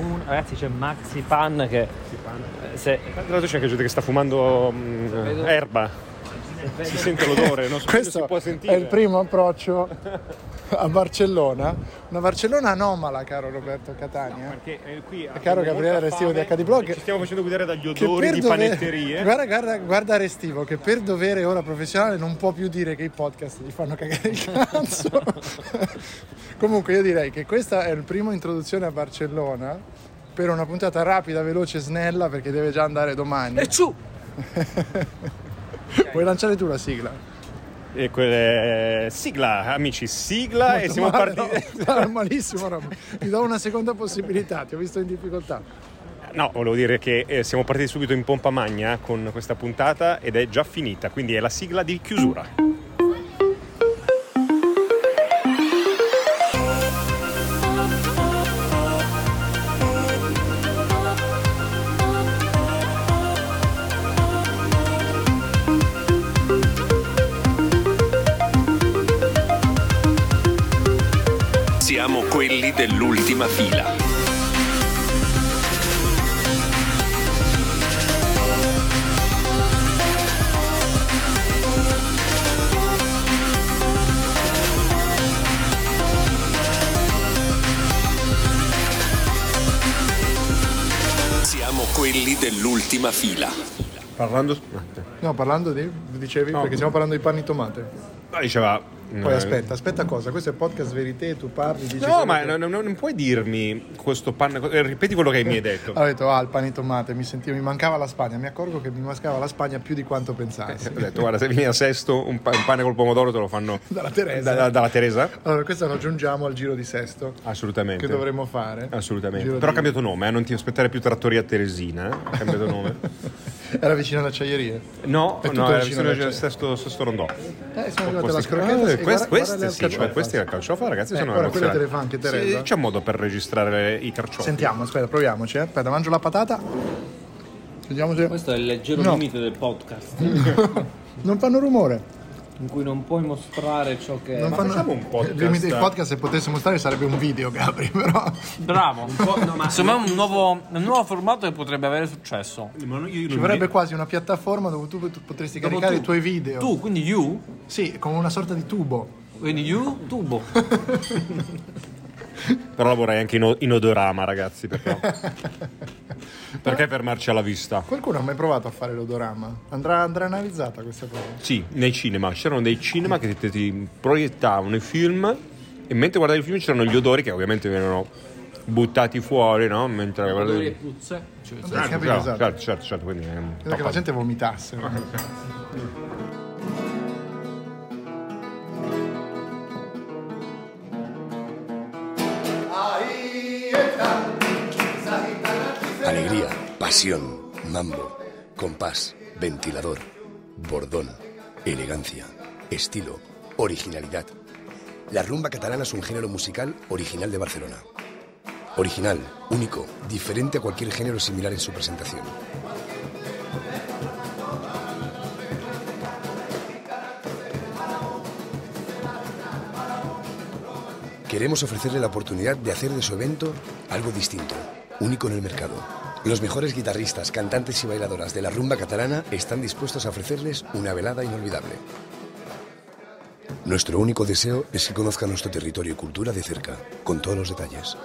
sono un... Ragazzi c'è Maxi Pan che... eh, Se... Tra l'altro c'è anche gente che sta fumando mm, Vedo- erba. Si sente l'odore, non so se Questo si può è sentire. il primo approccio a Barcellona. Una Barcellona anomala, caro Roberto Catania. Perché eh, qui E caro Gabriele Restivo di HD Blog, Ci stiamo facendo guidare dagli odori di dovere- panetterie. Guarda, guarda, guarda Restivo che per dovere ora professionale non può più dire che i podcast gli fanno cagare il cazzo. Comunque io direi che questa è il primo introduzione a Barcellona per una puntata rapida, veloce, snella perché deve già andare domani. E ciù! Puoi lanciare tu la sigla? E quelle... Sigla, amici, sigla e siamo Male, partiti... no? Malissimo, Rob. Ti do una seconda possibilità, ti ho visto in difficoltà. No, volevo dire che eh, siamo partiti subito in pompa magna con questa puntata ed è già finita, quindi è la sigla di chiusura. Siamo quelli dell'ultima fila. Siamo quelli dell'ultima fila. Parlando... No, parlando di... dicevi? No. Perché stiamo parlando di panni tomate. No, diceva... Poi eh, aspetta, aspetta cosa? Questo è podcast verité, tu parli, dici... No, ma che- non, non- puoi dirmi questo panno... eh, Ripeti quello che mi hai detto. Ho detto, ah, il pane tomate, mi sentivo, mi mancava la Spagna. Mi accorgo che mi mancava la Spagna più di quanto pensassi. Ho detto, guarda, se vieni a sesto, un, pa- un pane col pomodoro te lo fanno Dalla Teresa. da- da- dalla Teresa? Allora, questo lo aggiungiamo al giro di sesto Assolutamente. che dovremmo fare. Assolutamente. Giro Però ha di- cambiato nome, eh? non ti aspettare più Trattoria Teresina. eh? Ha cambiato nome. Era vicino alle acciaierie. No, È tutto no, era vicino al sesto, sesto rondò. Eh, sono arrivate la Questi- scrocchetta Ah, e quest- guarda- questi guarda le sì, cioè, al carciofo, ragazzi, Eh, sono ora quelle te le fa anche Teresa. Sì, c'è un modo per registrare i carciofi. Sentiamo, aspetta, proviamoci. Eh. Aspetta, mangio la patata. Vediamo se... Questo è il leggero No. limite del podcast Non fanno rumore. In cui non puoi mostrare ciò che... Non Ma fanno... facciamo un podcast. Il limite del podcast, se potesse mostrare, sarebbe un video, Gabri, però... Bravo! Secondo me è un nuovo, un nuovo formato che potrebbe avere successo. Ci vorrebbe quasi una piattaforma dove tu, tu potresti Dopo caricare tu. i tuoi video. Tu, quindi you, Sì, come una sorta di tubo. quindi you, tubo. Però vorrei anche in, o- in odorama, ragazzi, perché Perché fermarci alla vista? Qualcuno ha mai provato a fare l'odorama? Andrà, andrà analizzata questa cosa. Sì, nei cinema. C'erano dei cinema che ti, ti proiettavano i film e mentre guardavi il film c'erano gli odori che ovviamente venivano buttati fuori, no? Mentre Odori e guardavi... puzze. Cioè, capito, certo, esatto. certo, certo, certo, quindi Credo che la gente vomitasse. pasión, mambo, compás, ventilador, bordón, elegancia, estilo, originalidad. La rumba catalana es un género musical original de Barcelona. Original, único, diferente a cualquier género similar en su presentación. Queremos ofrecerle la oportunidad de hacer de su evento algo distinto, único en el mercado. Los mejores guitarristas, cantantes y bailadoras de la rumba catalana están dispuestos a ofrecerles una velada inolvidable. Nuestro único deseo es que conozcan nuestro territorio y cultura de cerca, con todos los detalles.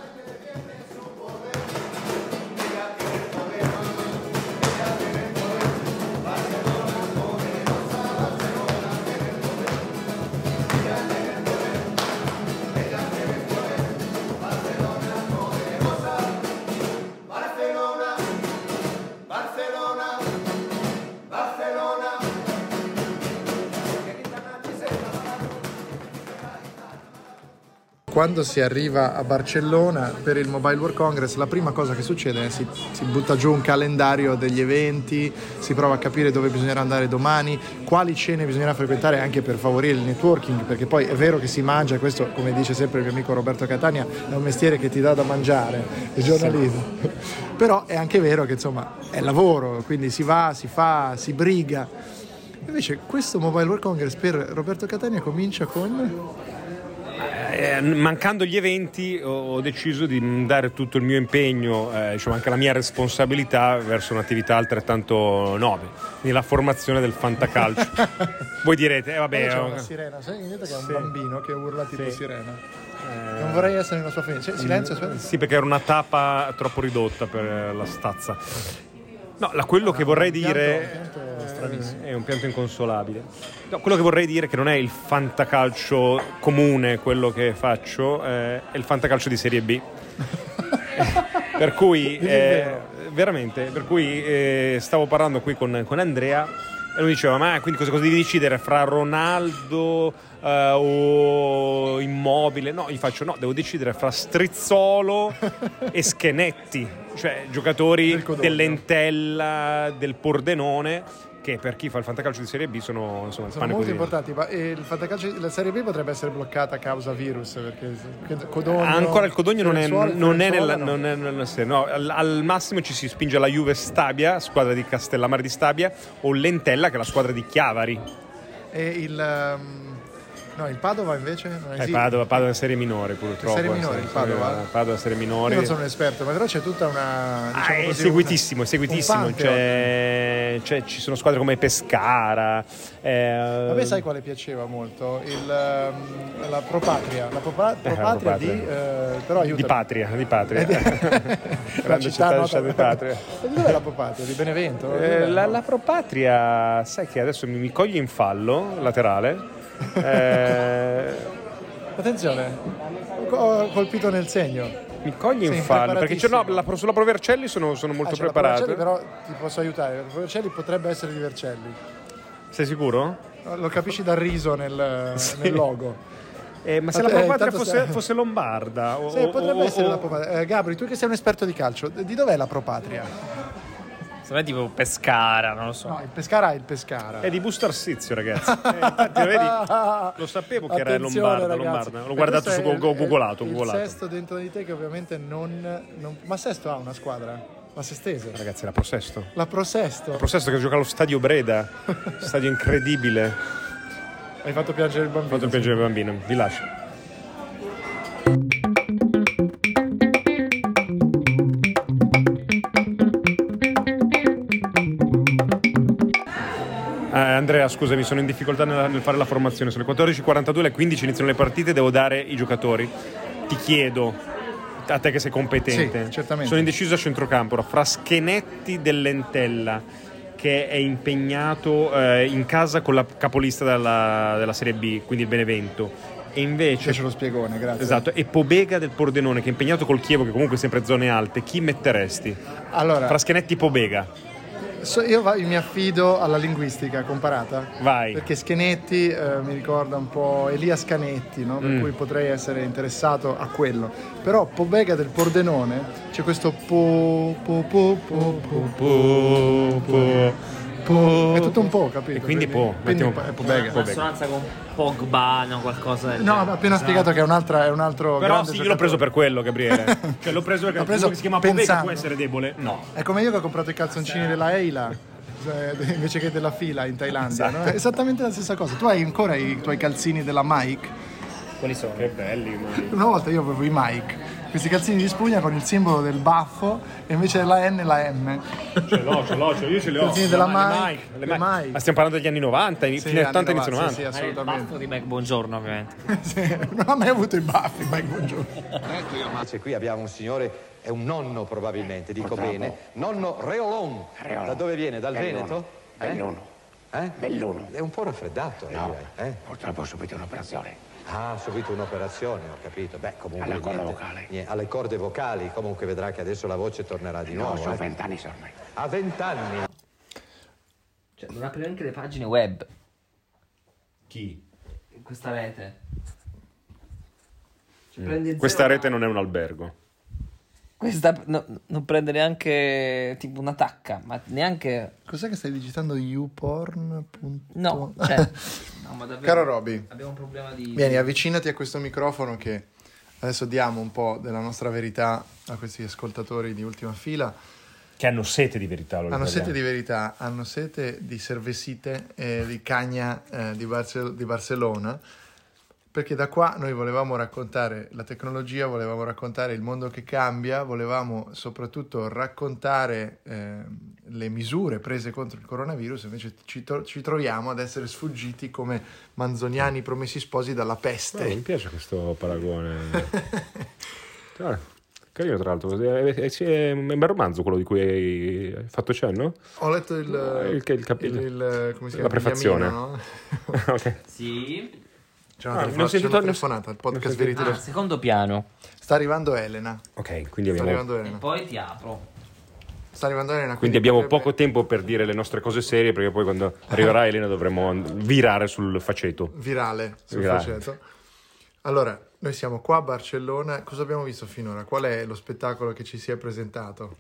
Quando si arriva a Barcellona per il Mobile World Congress, la prima cosa che succede è si, si butta giù un calendario degli eventi, si prova a capire dove bisognerà andare domani, quali cene bisognerà frequentare anche per favorire il networking, perché poi è vero che si mangia, questo come dice sempre il mio amico Roberto Catania, è un mestiere che ti dà da mangiare, il giornalismo. Però è anche vero che insomma è lavoro, quindi si va, si fa, si briga. Invece questo Mobile World Congress per Roberto Catania comincia con... eh, mancando gli eventi ho, ho deciso di dare tutto il mio impegno, eh, diciamo anche la mia responsabilità verso un'attività altrettanto nobile, quindi la formazione del fantacalcio. Voi direte, eh, vabbè... C'è oh, una sirena, sai che è un Sì. bambino che urla tipo Sì. sirena. Non vorrei essere nella sua fine. Silenzio, aspetta. Sì, perché era una tappa troppo ridotta per eh, la stazza. No, la- quello che vorrei un pianto- dire un pianto stranissimo. eh, è un pianto inconsolabile. No, quello che vorrei dire è che non è il fantacalcio comune quello che faccio, eh, è il fantacalcio di Serie B. per cui, eh, veramente, per cui eh, stavo parlando qui con, con Andrea e lui diceva, ma quindi cosa, cosa devi decidere fra Ronaldo eh, o Immobile? No, gli faccio, no, devo decidere fra Strizzolo e Schenetti, cioè giocatori Del dell'Entella, del Pordenone, che per chi fa il fantacalcio di Serie B sono, insomma, Sono molto quotidiano. importanti, ma eh, il fantacalcio, la Serie B potrebbe essere bloccata a causa virus perché Codogno, Ancora il Codogno non è, Fiorenzuola- non è nella, no. non è nella serie. No, al, al massimo ci si spinge la Juve Stabia, squadra di Castellammare di Stabia, o l'Entella, che è la squadra di Chiavari. E il, ehm, no, il Padova invece non Eh, esiste. Padova, Padova è serie minore purtroppo. Serie eh, minore, sì, il Padova? eh, Padova è serie minore. Io non sono un esperto, ma però c'è tutta una. Ah, Diciamo è così, seguitissimo, è seguitissimo. C'è, c'è- ci sono squadre come Pescara. eh, me sai quale piaceva molto? Il, ehm, la Pro Patria. La Pro, Pa- Pro Eh, la di. Eh, però di patria, di patria. la Grande città, città, di patria. E di dov'è la Pro Patria? Di Benevento? Eh, la, la Pro Patria, sai che adesso mi, mi coglie in fallo laterale. Eh, Attenzione, ho colpito nel segno. mi coglie in fallo perché c'è, no, la, sulla Pro Vercelli sono, sono molto Ah, la preparato. Provercelli, però ti posso aiutare. La Provercelli potrebbe essere di Vercelli. Sei sicuro? Lo capisci dal riso nel, nel logo. Eh, ma se la Pro eh, fosse, stai- fosse lombarda o, Sì, potrebbe o- essere o- la Pro Patria. Eh, Gabri, tu che sei un esperto di calcio, di dov'è la Pro Patria? Secondo me tipo Pescara, non lo so. No, il Pescara è il Pescara. È di Busto Arsizio, ragazzi. Eh, infatti, lo, vedi? Lo sapevo che era lombarda, ragazzi. lombarda. L'ho guardato su Google, il- googolato, Il googolato. sesto dentro di te che ovviamente non, non- Ma Sesto ha una squadra? La Sestese. Ragazzi, era Prosesto. La Pro Sesto. Prosesto che gioca allo stadio Breda. Stadio incredibile. Hai fatto piangere il Ho bambino. fatto piangere il bambino. Vi lascio. Andrea, scusami, sono in difficoltà nel, fare la formazione. Sono le 14.42, alle 15 iniziano le partite, devo dare i giocatori. Ti chiedo, a te che sei competente, Sì, certamente. sono indeciso a centrocampo fra Schenetti dell'Entella, che è impegnato eh, in casa con la capolista della, della Serie B, quindi il Benevento, e invece Fece lo spiegone, grazie. Esatto, e Pobega del Pordenone che è impegnato col Chievo che comunque è sempre zone alte, chi metteresti? Allora, Fra Schenetti e Pobega. So- io va- mi affido alla linguistica comparata. Vai. Perché Schenetti eh, mi ricorda un po' Elia Scanetti, no? per Mm. cui potrei essere interessato a quello. Però Pobega del Pordenone c'è questo po, po, po, po, po, Po, po, po. È tutto un po', capito? E quindi po, quindi mettiamo- è Pobega. Pobega. Assonanza con Pogba, no, qualcosa del No, genere. ma appena spiegato che è, un'altra, è un altro Però sì, io l'ho preso per quello, Gabriele. cioè l'ho preso perché L'ho preso che si chiama pensando. può essere debole? No. È come io che ho comprato i calzoncini della Eila eh, invece che della fila in Thailandia. no? È esattamente la stessa cosa. Tu hai ancora i tuoi calzini della Mike? Quali sono? Che belli, ma... Una volta io avevo i Mike, questi calzini di spugna con il simbolo del baffo e invece della N la M. Ce l'ho, ce l'ho, ce l'ho, io ce li ho. Calzini della Le Mike, le Mike. Mike. Ma stiamo parlando degli anni 90, Sì, fine 80, anni inizio 90.90, Sì, sì, È il assolutamente. baffo di Mac Buongiorno, ovviamente. Sì, non ho mai avuto i baffi, Mike, buongiorno. Invece qui abbiamo un signore, è un nonno probabilmente, dico bene. Nonno Reolon. Reolon. Da dove viene? Dal Belluno. Veneto? Eh? Belluno. Eh? Belluno. È un po' raffreddato, eh, No, direi. Eh? purtroppo ho subito un'operazione. Ah, ha subito un'operazione, ho capito. Beh, comunque. Alla corda niente. vocale. Niente, alle corde vocali, comunque vedrà che adesso la voce tornerà di No, nuovo. sono eh. vent'anni ormai. A vent'anni. Cioè, non aprire anche le pagine web. Chi? Questa rete. Cioè, prende Questa zero- rete non è un albergo. Questa no- non prende neanche tipo una tacca, ma neanche. Cos'è che stai digitando youporn? No, cioè. no, ma davvero. Caro Roby, Abbiamo un problema di. vieni, avvicinati a questo microfono che adesso diamo un po' della nostra verità a questi ascoltatori di ultima fila. Che hanno sete di verità, lo Hanno sete di verità, hanno sete di cervesite e di cagna eh, di, Barce- di Barcellona. Perché da qua noi volevamo raccontare la tecnologia, volevamo raccontare il mondo che cambia, volevamo soprattutto raccontare eh, le misure prese contro il coronavirus, invece ci, to- ci troviamo ad essere sfuggiti come manzoniani promessi sposi dalla peste. Eh, mi piace questo paragone. Carino tra l'altro, è, è- è un bel romanzo quello di cui hai fatto cenno? Ho letto il, Il- il cap- il- il- come si la chiama? prefazione. Beniamino, no? ok. Sì. C'è una, Ah, telefo- ne ho c'è una telefonata, il podcast Verity. Ah, secondo piano. Sta arrivando Elena. Ok, quindi Sta abbiamo, arrivando E Elena. poi ti apro. Sta arrivando Elena. quindi abbiamo potrebbe- poco tempo per dire le nostre cose serie perché poi quando arriverà Elena dovremo virare sul faceto. virale sul Virale. faceto. Allora, noi siamo qua a Barcellona. Cosa abbiamo visto finora? Qual è lo spettacolo che ci si è presentato?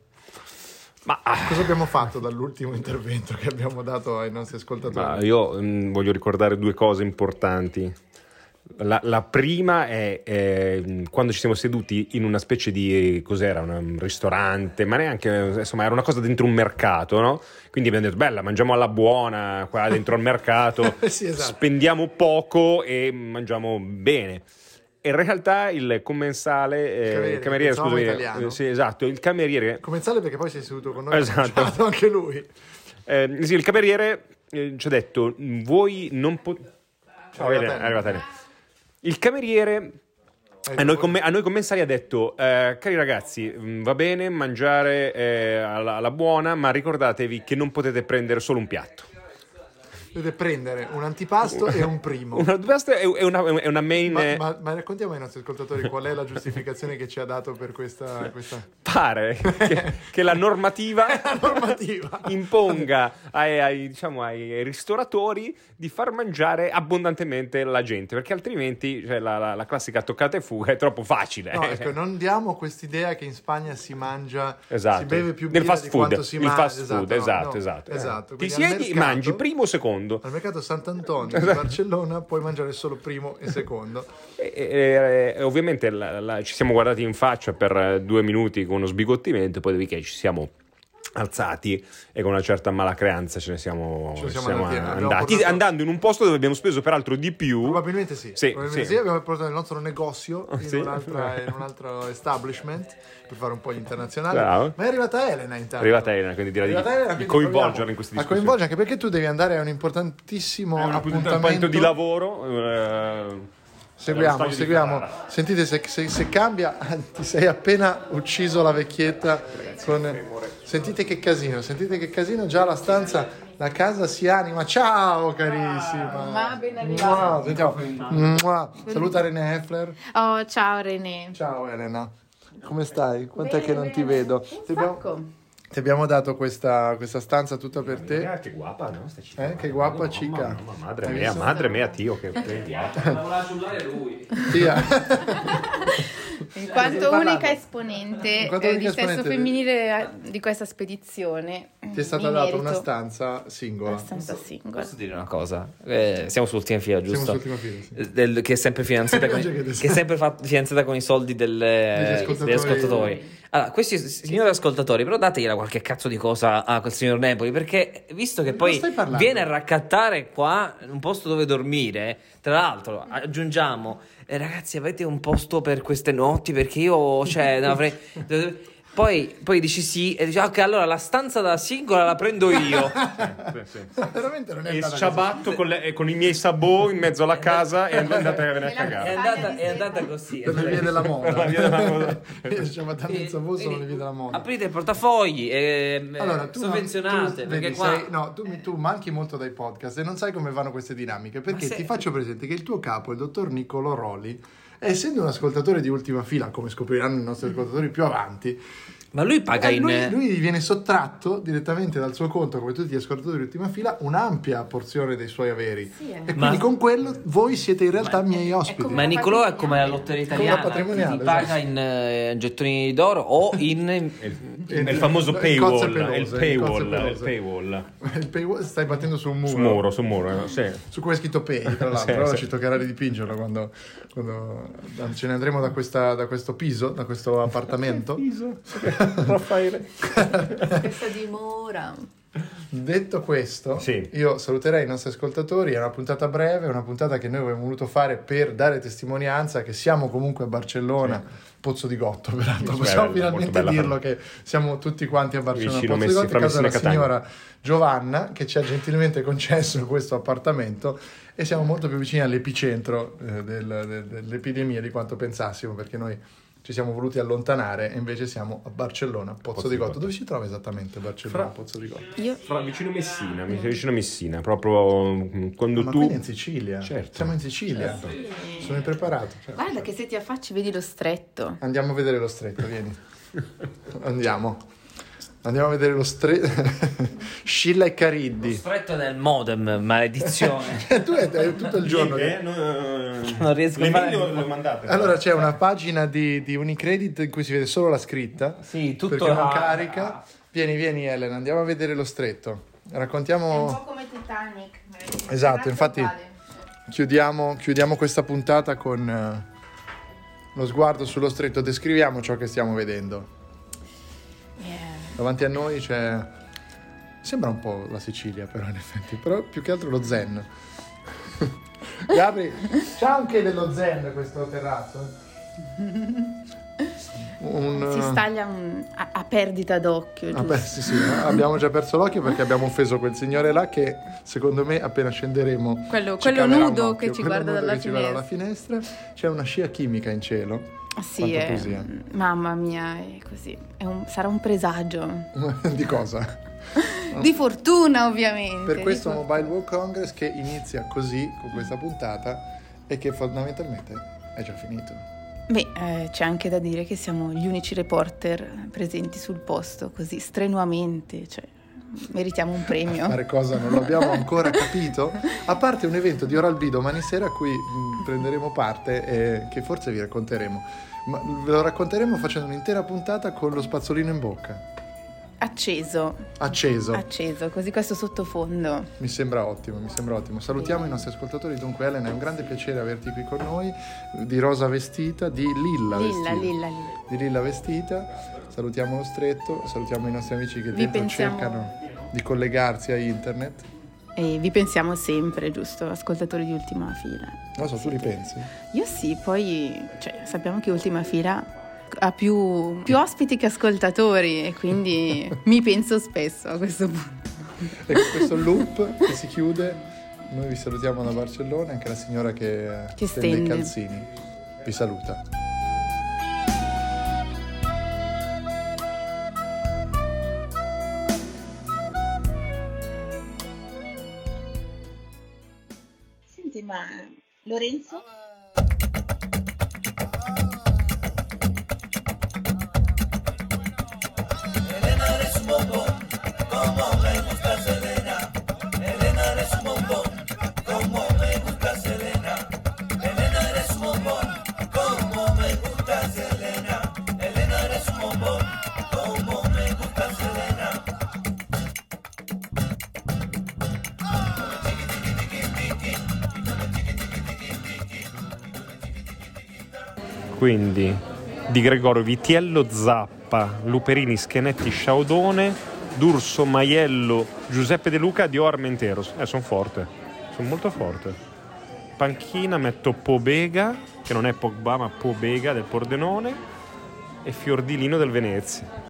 Ma, Cosa abbiamo fatto dall'ultimo intervento che abbiamo dato ai nostri ma ascoltatori? io mm, voglio ricordare due cose importanti. La, la prima è eh, quando ci siamo seduti in una specie di cos'era, un ristorante, ma neanche insomma, era una cosa dentro un mercato, no? Quindi abbiamo detto, bella, mangiamo alla buona qua dentro al mercato, Sì, esatto. spendiamo poco e mangiamo bene. In realtà il commensale, eh, Cameriere, il cameriere, scusami, italiano. eh, sì, esatto, il cameriere Comensale perché poi sei seduto con noi. Esatto. anche lui. Eh, sì, il cameriere eh, ci ha detto: Voi non potete. Ciao, È arrivata Elena, è arrivata Elena. Il cameriere. A noi, comm- a noi commensari ha detto: eh, Cari ragazzi, mh, va bene mangiare eh, alla, alla buona, ma ricordatevi che non potete prendere solo un piatto. Dovete prendere un antipasto e un primo. Una, questa è una, è una main. Ma, ma- ma raccontiamo ai nostri ascoltatori qual è la giustificazione che ci ha dato per questa, questa Pare che, che la normativa normativa. imponga ai, ai, diciamo, ai ristoratori di far mangiare abbondantemente la gente, perché altrimenti cioè, la, la- la classica toccata e fuga è troppo facile. No, ecco, non diamo quest'idea che in Spagna si mangia, Esatto. si beve più Nel birra fast di food, quanto si il mangia. fast food, esatto, no, esatto. esatto. Ti Quindi al siedi, mercato- mangi primo o secondo. Al mercato Sant'Antonio di Barcellona puoi mangiare solo primo e secondo. E, e- e ovviamente la- la- ci siamo guardati in faccia per eh, due minuti con uno sbigottimento, poi dopodiché ci siamo alzati e con una certa malacreanza ce ne siamo, Ce ne siamo siamo andati, abbiamo andati, portato- andando in un posto dove abbiamo speso peraltro di più. Probabilmente sì. Sì, Probabilmente sì. sì. Abbiamo portato il nostro negozio in, Sì. un'altra- in un altro establishment per fare un po' gli internazionali. Bravo. Ma è arrivata Elena intanto. È arrivata Elena, quindi direi di, Elena, di coinvolgerla in queste A discussioni. coinvolgere anche perché tu devi andare a un importantissimo È un appuntamento. appuntamento di lavoro. eh, Seguiamo, seguiamo. Sentite se, se- se cambia, ti sei appena ucciso la vecchietta con... Sentite che casino, sentite che casino, già la stanza, la casa si anima. Ciao carissima. Ma ben arrivata. Saluta René Heffler. Oh, ciao René. Ciao Elena. Come stai? Quant'è che non ti vedo? Sacco. Ti abbiamo dato questa, questa stanza tutta per te. Eh, che guapa, no? Sta città. Eh, che guapa Mamma, cica. mamma, madre Hai mia, visto? madre mia, tio, che, che guapa. Voleva ciullare lui. Tia. In quanto parlando? unica esponente quanto eh, unica di sesso esponente femminile eh, di questa spedizione, Ti è stata data una stanza singola. una stanza singola. Posso dire una cosa? Eh, siamo sull'ultima fila, Siamo giusto? sull'ultima fila, sì. Eh, del- che è sempre finanziata con, Che è sempre fa- finanziata con i soldi del- eh, ascoltatori. degli ascoltatori. Allora, questi signori ascoltatori, però dategliela qualche cazzo di cosa a quel signor Nepoli, perché visto che poi viene a raccattare qua un posto dove dormire, tra l'altro aggiungiamo, eh, ragazzi avete un posto per queste notti? Perché io, cioè, avrei... Poi, poi dici sì e dici ok allora la stanza da singola la prendo io Veramente non è E andata sciabatto con, le- con i miei sabò in mezzo alla casa e andate a venire a è cagare. andata, è andata così per le vie della moda. La via della moda. Tanto in Savoia sono le vie della moda. Aprite i portafogli e Allora, tu sovvenzionate tu, vedi, qua sei- no, tu, mi- tu manchi molto dai podcast e non sai come vanno queste dinamiche. Perché se- ti faccio presente che il tuo capo, il dottor Niccolo Roli, essendo un ascoltatore di ultima fila, come scopriranno i nostri ascoltatori più avanti, ma lui paga eh, in lui, lui gli viene sottratto direttamente dal suo conto, come tutti gli ascoltatori di ultima fila, un'ampia porzione dei suoi averi. Sì, eh. E quindi Ma- con quello voi siete in realtà miei ospiti. ma Nicolò è come la lotteria italiana patrimoniale, ti paga esatto. in eh, gettoni d'oro o in il famoso Il paywall. cozze È il pelose, il paywall. Il paywall. Il paywall- stai battendo su un muro. Su muro, su muro. Sì. Su cui è scritto Pay, tra l'altro, Sì, ora sì. ci toccherà ridipingerlo quando, quando ce ne andremo da, questa- da questo piso, da questo appartamento. Raffaele. Questa dimora. Detto questo, Sì. io saluterei i nostri ascoltatori. È una puntata breve, una puntata che noi abbiamo voluto fare per dare testimonianza che siamo comunque a Barcellona, Pozzo di Gotto, peraltro. Sì, Possiamo molto finalmente bella dirlo che siamo tutti quanti a Barcellona, Vicino Pozzo di Messi- Gotto, fra in casa della signora Giovanna che ci ha gentilmente concesso questo appartamento e siamo molto più vicini all'epicentro eh, del- del- dell'epidemia di quanto pensassimo perché noi ci siamo voluti allontanare e invece siamo a Barcellona, Pozzo, Pozzo di Gotto. Gotto. Dove si trova esattamente Barcellona, Fra- Pozzo di Gotto? Io Fra vicino Messina, mi sei vicino a Messina, proprio mm, quando Ma tu... quindi in Sicilia? Certo. Siamo in Sicilia. Sono impreparato. certo. guarda che se ti affacci vedi lo stretto. Andiamo a vedere lo stretto, vieni. Andiamo. Andiamo a vedere lo stretto. Scilla e Cariddi. Stretto nel modem, maledizione. tu è, è tutto il giorno. che- Eh, no, Non riesco a fare- le mandate. Allora c'è una pagina di, di Unicredit in cui si vede solo la scritta. Sì, tutto perché non ah, carica. Vieni, vieni Elena, andiamo a vedere lo stretto. Raccontiamo. come Titanic. Esatto, infatti chiudiamo, chiudiamo questa puntata con eh, lo sguardo sullo stretto. Descriviamo ciò che stiamo vedendo. Davanti a noi c'è. Sembra un po' la Sicilia, però, in effetti, però più che altro lo zen. Gabri, c'è anche dello zen questo terrazzo? Un, Si staglia un- a, a perdita d'occhio. Vabbè, sì, sì, abbiamo già perso l'occhio perché abbiamo offeso quel signore là che secondo me appena scenderemo Quello- quello nudo occhio, che ci guarda dalla che ci guarda dalla finestra. C'è una scia chimica in cielo. Sì, Quanta è- mamma mia, è così. È un- sarà un presagio. di cosa? Di fortuna, ovviamente. Per questo for- Mobile World Congress che inizia così con questa puntata e che fondamentalmente è già finito. Beh, eh, c'è anche da dire che siamo gli unici reporter presenti sul posto, così strenuamente, cioè meritiamo un premio. Fare cosa non l'abbiamo ancora capito, a parte un evento di Oral B domani sera a cui mh, prenderemo parte e che forse vi racconteremo. Ma ve lo racconteremo facendo un'intera puntata con lo spazzolino in bocca, Acceso, acceso. acceso, così questo sottofondo. Mi sembra ottimo, mi sembra ottimo. Salutiamo i nostri ascoltatori. Dunque, Elena, è un grande piacere averti qui con noi. Di rosa vestita, di lilla, Lilla, vestita. lilla, lilla. Di lilla vestita. Salutiamo lo stretto, salutiamo i nostri amici che dentro pensiamo- cercano di collegarsi a internet. E vi pensiamo sempre, giusto, ascoltatori di ultima fila. Non so, tu ripensi? Io sì, poi cioè, sappiamo che ultima fila ha più, più ospiti che ascoltatori e quindi mi penso spesso a questo punto. E con questo loop che si chiude, noi vi salutiamo da Barcellona, anche la signora che, Che stende i calzini vi saluta. Senti, ma Lorenzo? Quindi di Gregorio Vitiello Zappa, Luperini Schenetti Sciaudone, D'Urso Maiello, Giuseppe De Luca, Dio Armenteros. Eh, sono forte, sono molto forte. Panchina metto Pobega, che non è Pogba ma Pobega del Pordenone, e Fiordilino del Venezia.